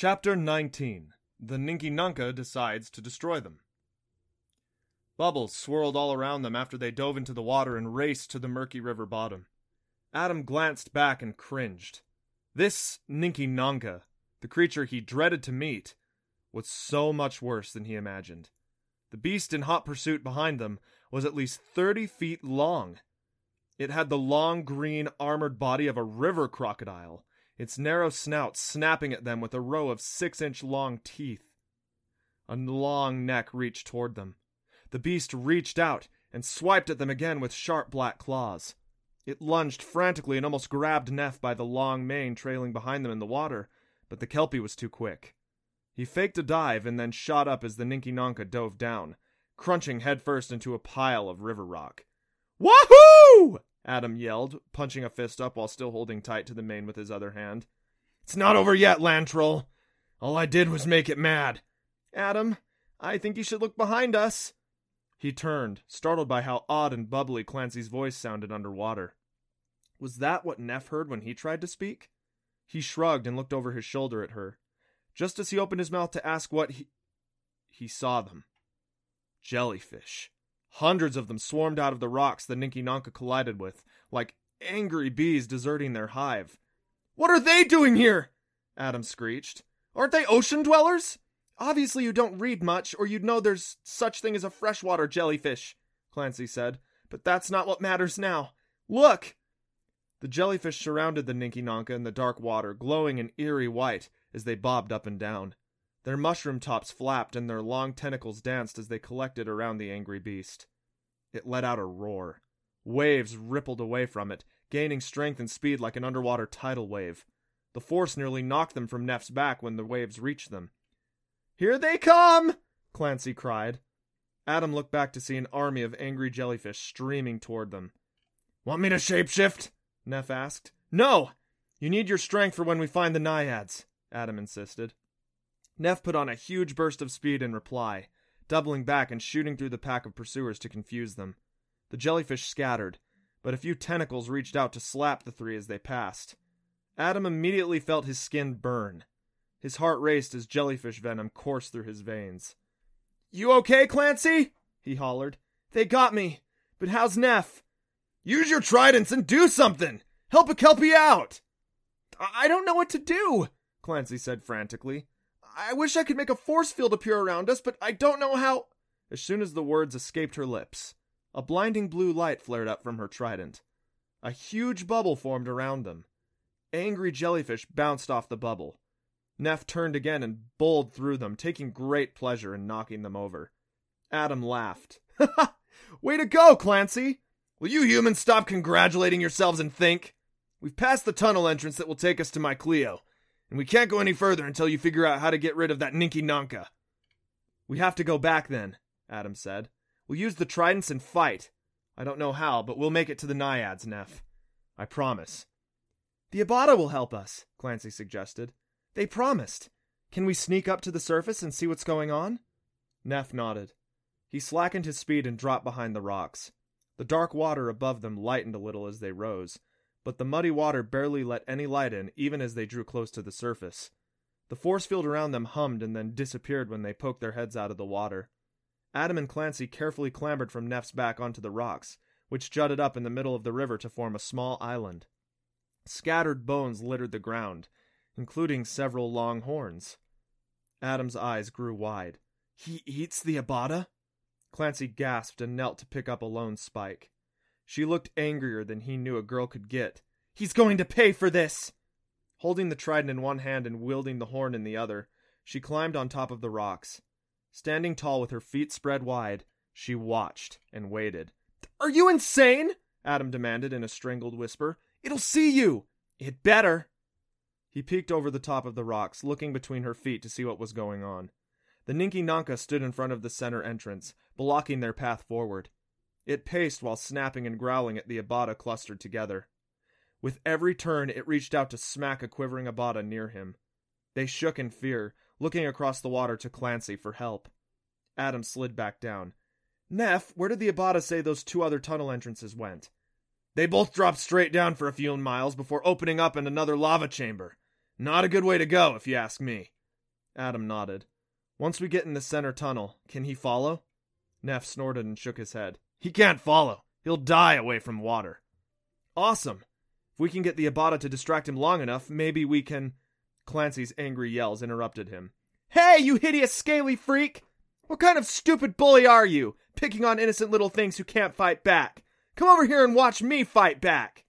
Chapter 19 The Ninki Nanka decides to destroy them. Bubbles swirled all around them after they dove into the water and raced to the murky river bottom. Adam glanced back and cringed. This Ninki Nanka, the creature he dreaded to meet, was so much worse than he imagined. The beast in hot pursuit behind them was at least 30 feet long. It had the long green armored body of a river crocodile, its narrow snout snapping at them with a row of six inch long teeth. A long neck reached toward them. The beast reached out and swiped at them again with sharp black claws. It lunged frantically and almost grabbed Nef by the long mane trailing behind them in the water, but the Kelpie was too quick. He faked a dive and then shot up as the Ninki Nanka dove down, crunching headfirst into a pile of river rock. Wahoo! Adam yelled, punching a fist up while still holding tight to the mane with his other hand. It's not over yet, Lantrell. All I did was make it mad. Adam, I think you should look behind us. He turned, startled by how odd and bubbly Clancy's voice sounded underwater. Was that what Nef heard when he tried to speak? He shrugged and looked over his shoulder at her. Just as he opened his mouth to ask what he. He saw them. Jellyfish. Hundreds of them swarmed out of the rocks the Ninki Nanka collided with, like angry bees deserting their hive. What are they doing here? Adam screeched. Aren't they ocean dwellers? Obviously you don't read much, or you'd know there's such thing as a freshwater jellyfish, Clancy said. But that's not what matters now. Look! The jellyfish surrounded the Ninki Nanka in the dark water, glowing an eerie white as they bobbed up and down. Their mushroom tops flapped and their long tentacles danced as they collected around the angry beast. It let out a roar. Waves rippled away from it, gaining strength and speed like an underwater tidal wave. The force nearly knocked them from Nef's back when the waves reached them. Here they come! Clancy cried. Adam looked back to see an army of angry jellyfish streaming toward them. Want me to shapeshift? Nef asked. No! You need your strength for when we find the naiads, Adam insisted. Nef put on a huge burst of speed in reply, doubling back and shooting through the pack of pursuers to confuse them. The jellyfish scattered, but a few tentacles reached out to slap the three as they passed. Adam immediately felt his skin burn. His heart raced as jellyfish venom coursed through his veins. You okay, Clancy? he hollered. They got me. But how's Nef? Use your tridents and do something! Help a Kelpie out! I don't know what to do, Clancy said frantically. I wish I could make a force field appear around us, but I don't know how. As soon as the words escaped her lips, a blinding blue light flared up from her trident. A huge bubble formed around them. Angry jellyfish bounced off the bubble. Nef turned again and bowled through them, taking great pleasure in knocking them over. Adam laughed. Way to go, Clancy! Will you humans stop congratulating yourselves and think? We've passed the tunnel entrance that will take us to my Cleo, and we can't go any further until you figure out how to get rid of that Ninki Nanka. We have to go back then, Adam said. We'll use the tridents and fight. I don't know how, but we'll make it to the Naiads, Nef. I promise. The Abata will help us, Clancy suggested. They promised. Can we sneak up to the surface and see what's going on? Nef nodded. He slackened his speed and dropped behind the rocks. The dark water above them lightened a little as they rose, but the muddy water barely let any light in even as they drew close to the surface. The force field around them hummed and then disappeared when they poked their heads out of the water. Adam and Clancy carefully clambered from Nef's back onto the rocks, which jutted up in the middle of the river to form a small island. Scattered bones littered the ground, including several long horns. Adam's eyes grew wide. He eats the Abata? Clancy gasped and knelt to pick up a lone spike. She looked angrier than he knew a girl could get. He's going to pay for this! Holding the trident in one hand and wielding the horn in the other, she climbed on top of the rocks. Standing tall with her feet spread wide, she watched and waited. Are you insane? Adam demanded in a strangled whisper. It'll see you! It better! He peeked over the top of the rocks, looking between her feet to see what was going on. The Ninki Nanka stood in front of the center entrance, blocking their path forward. It paced while snapping and growling at the Abata clustered together. With every turn, it reached out to smack a quivering Abata near him. They shook in fear, looking across the water to Clancy for help. Adam slid back down. Nef, where did the Abata say those two other tunnel entrances went? They both dropped straight down for a few miles before opening up in another lava chamber. Not a good way to go, if you ask me. Adam nodded. Once we get in the center tunnel, can he follow? Nef snorted and shook his head. He can't follow. He'll die away from water. Awesome. If we can get the Abata to distract him long enough, maybe we can. Clancy's angry yells interrupted him. Hey, you hideous, scaly freak! What kind of stupid bully are you, picking on innocent little things who can't fight back? Come over here and watch me fight back!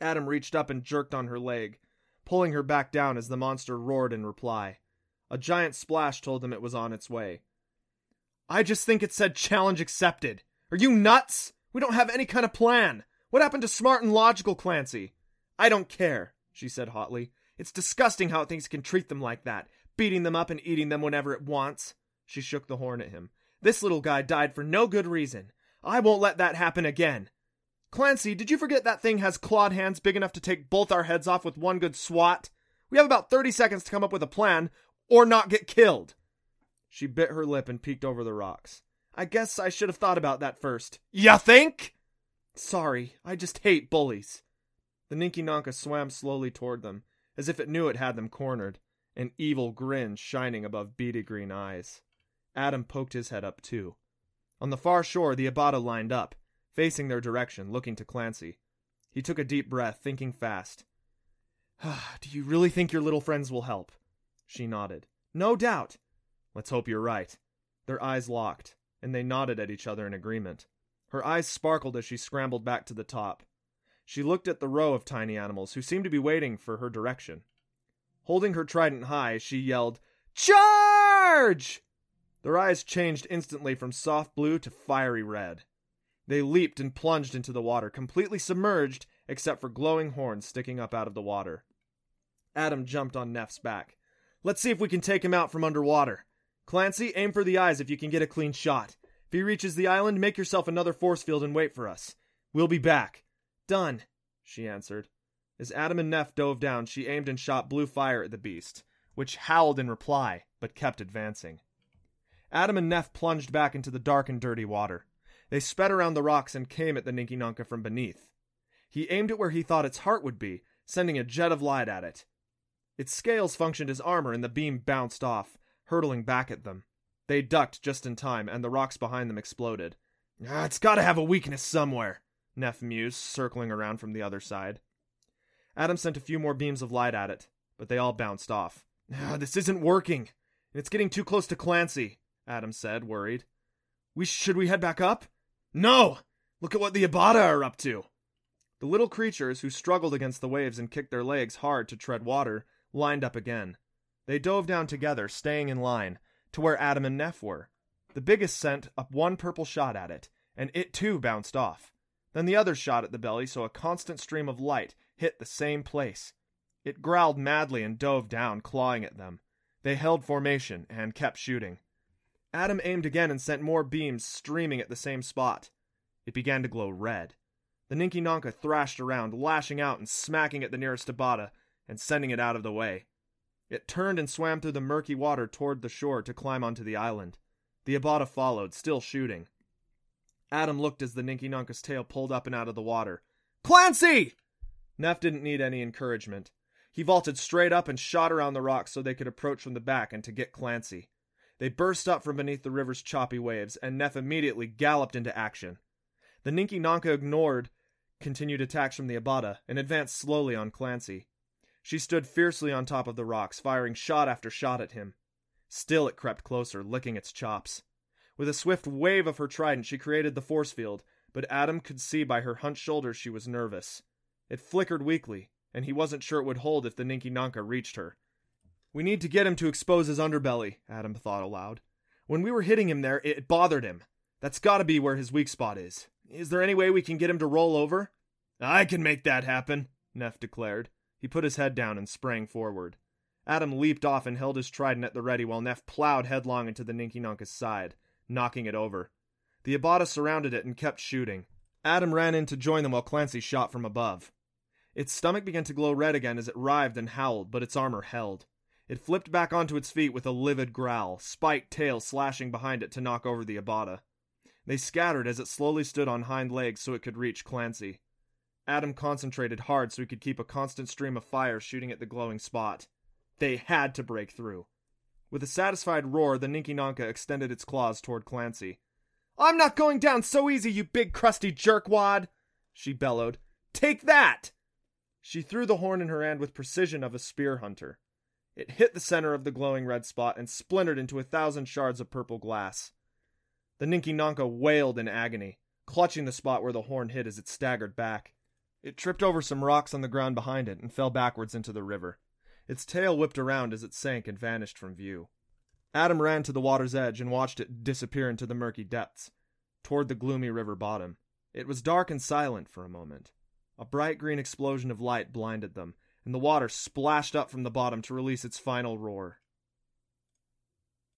Adam reached up and jerked on her leg, pulling her back down as the monster roared in reply. A giant splash told him it was on its way. I just think it said challenge accepted. Are you nuts? We don't have any kind of plan. What happened to smart and logical Clancy? I don't care, she said hotly. It's disgusting how things can treat them like that, beating them up and eating them whenever it wants. She shook the horn at him. This little guy died for no good reason. I won't let that happen again. Clancy, did you forget that thing has clawed hands big enough to take both our heads off with one good swat? We have about 30 seconds to come up with a plan, or not get killed. She bit her lip and peeked over the rocks. I guess I should have thought about that first. Ya think? Sorry, I just hate bullies. The Ninki Nanka swam slowly toward them, as if it knew it had them cornered, an evil grin shining above beady green eyes. Adam poked his head up too. On the far shore, the Abata lined up, facing their direction, looking to Clancy. He took a deep breath, thinking fast. Do you really think your little friends will help? She nodded. No doubt. Let's hope you're right. Their eyes locked, and they nodded at each other in agreement. Her eyes sparkled as she scrambled back to the top. She looked at the row of tiny animals who seemed to be waiting for her direction. Holding her trident high, she yelled, Charge! Their eyes changed instantly from soft blue to fiery red. They leaped and plunged into the water, completely submerged except for glowing horns sticking up out of the water. Adam jumped on Nef's back. Let's see if we can take him out from underwater. Clancy, aim for the eyes if you can get a clean shot. If he reaches the island, make yourself another force field and wait for us. We'll be back. Done, she answered. As Adam and Nef dove down, she aimed and shot blue fire at the beast, which howled in reply, but kept advancing. Adam and Nef plunged back into the dark and dirty water. They sped around the rocks and came at the Ninki Nanka from beneath. He aimed it where he thought its heart would be, sending a jet of light at it. Its scales functioned as armor, and the beam bounced off, hurtling back at them. They ducked just in time, and the rocks behind them exploded. Ah, it's gotta have a weakness somewhere, Nef mused, circling around from the other side. Adam sent a few more beams of light at it, but they all bounced off. Ah, this isn't working. It's getting too close to Clancy, Adam said, worried. We should we head back up? No! Look at what the Abata are up to. The little creatures, who struggled against the waves and kicked their legs hard to tread water, lined up again. They dove down together, staying in line, to where Adam and Nef were. The biggest sent up one purple shot at it, and it too bounced off. Then the other shot at the belly, so a constant stream of light hit the same place. It growled madly and dove down, clawing at them. They held formation and kept shooting. Adam aimed again and sent more beams streaming at the same spot. It began to glow red. The Ninki Nanka thrashed around, lashing out and smacking at the nearest Abata and sending it out of the way. It turned and swam through the murky water toward the shore to climb onto the island. The Abata followed, still shooting. Adam looked as the Ninki Nanka's tail pulled up and out of the water. Clancy! Nef didn't need any encouragement. He vaulted straight up and shot around the rocks so they could approach from the back and to get Clancy. They burst up from beneath the river's choppy waves, and Nef immediately galloped into action. The Ninki Nanka ignored continued attacks from the Abata and advanced slowly on Clancy. She stood fiercely on top of the rocks, firing shot after shot at him. Still it crept closer, licking its chops. With a swift wave of her trident, she created the force field, but Adam could see by her hunched shoulders she was nervous. It flickered weakly, and he wasn't sure it would hold if the Ninki Nanka reached her. We need to get him to expose his underbelly, Adam thought aloud. When we were hitting him there, it bothered him. That's gotta be where his weak spot is. Is there any way we can get him to roll over? I can make that happen, Nef declared. He put his head down and sprang forward. Adam leaped off and held his trident at the ready while Nef plowed headlong into the Ninki Nanka's side, knocking it over. The Abata surrounded it and kept shooting. Adam ran in to join them while Clancy shot from above. Its stomach began to glow red again as it writhed and howled, but its armor held. It flipped back onto its feet with a livid growl, spiked tail slashing behind it to knock over the Abata. They scattered as it slowly stood on hind legs so it could reach Clancy. Adam concentrated hard so he could keep a constant stream of fire shooting at the glowing spot. They had to break through. With a satisfied roar, the Ninki Nanka extended its claws toward Clancy. I'm not going down so easy, you big crusty jerkwad! she bellowed. Take that! She threw the horn in her hand with precision of a spear hunter. It hit the center of the glowing red spot and splintered into a thousand shards of purple glass. The Ninki Nanka wailed in agony, clutching the spot where the horn hit as it staggered back. It tripped over some rocks on the ground behind it and fell backwards into the river. Its tail whipped around as it sank and vanished from view. Adam ran to the water's edge and watched it disappear into the murky depths, toward the gloomy river bottom. It was dark and silent for a moment. A bright green explosion of light blinded them, and the water splashed up from the bottom to release its final roar.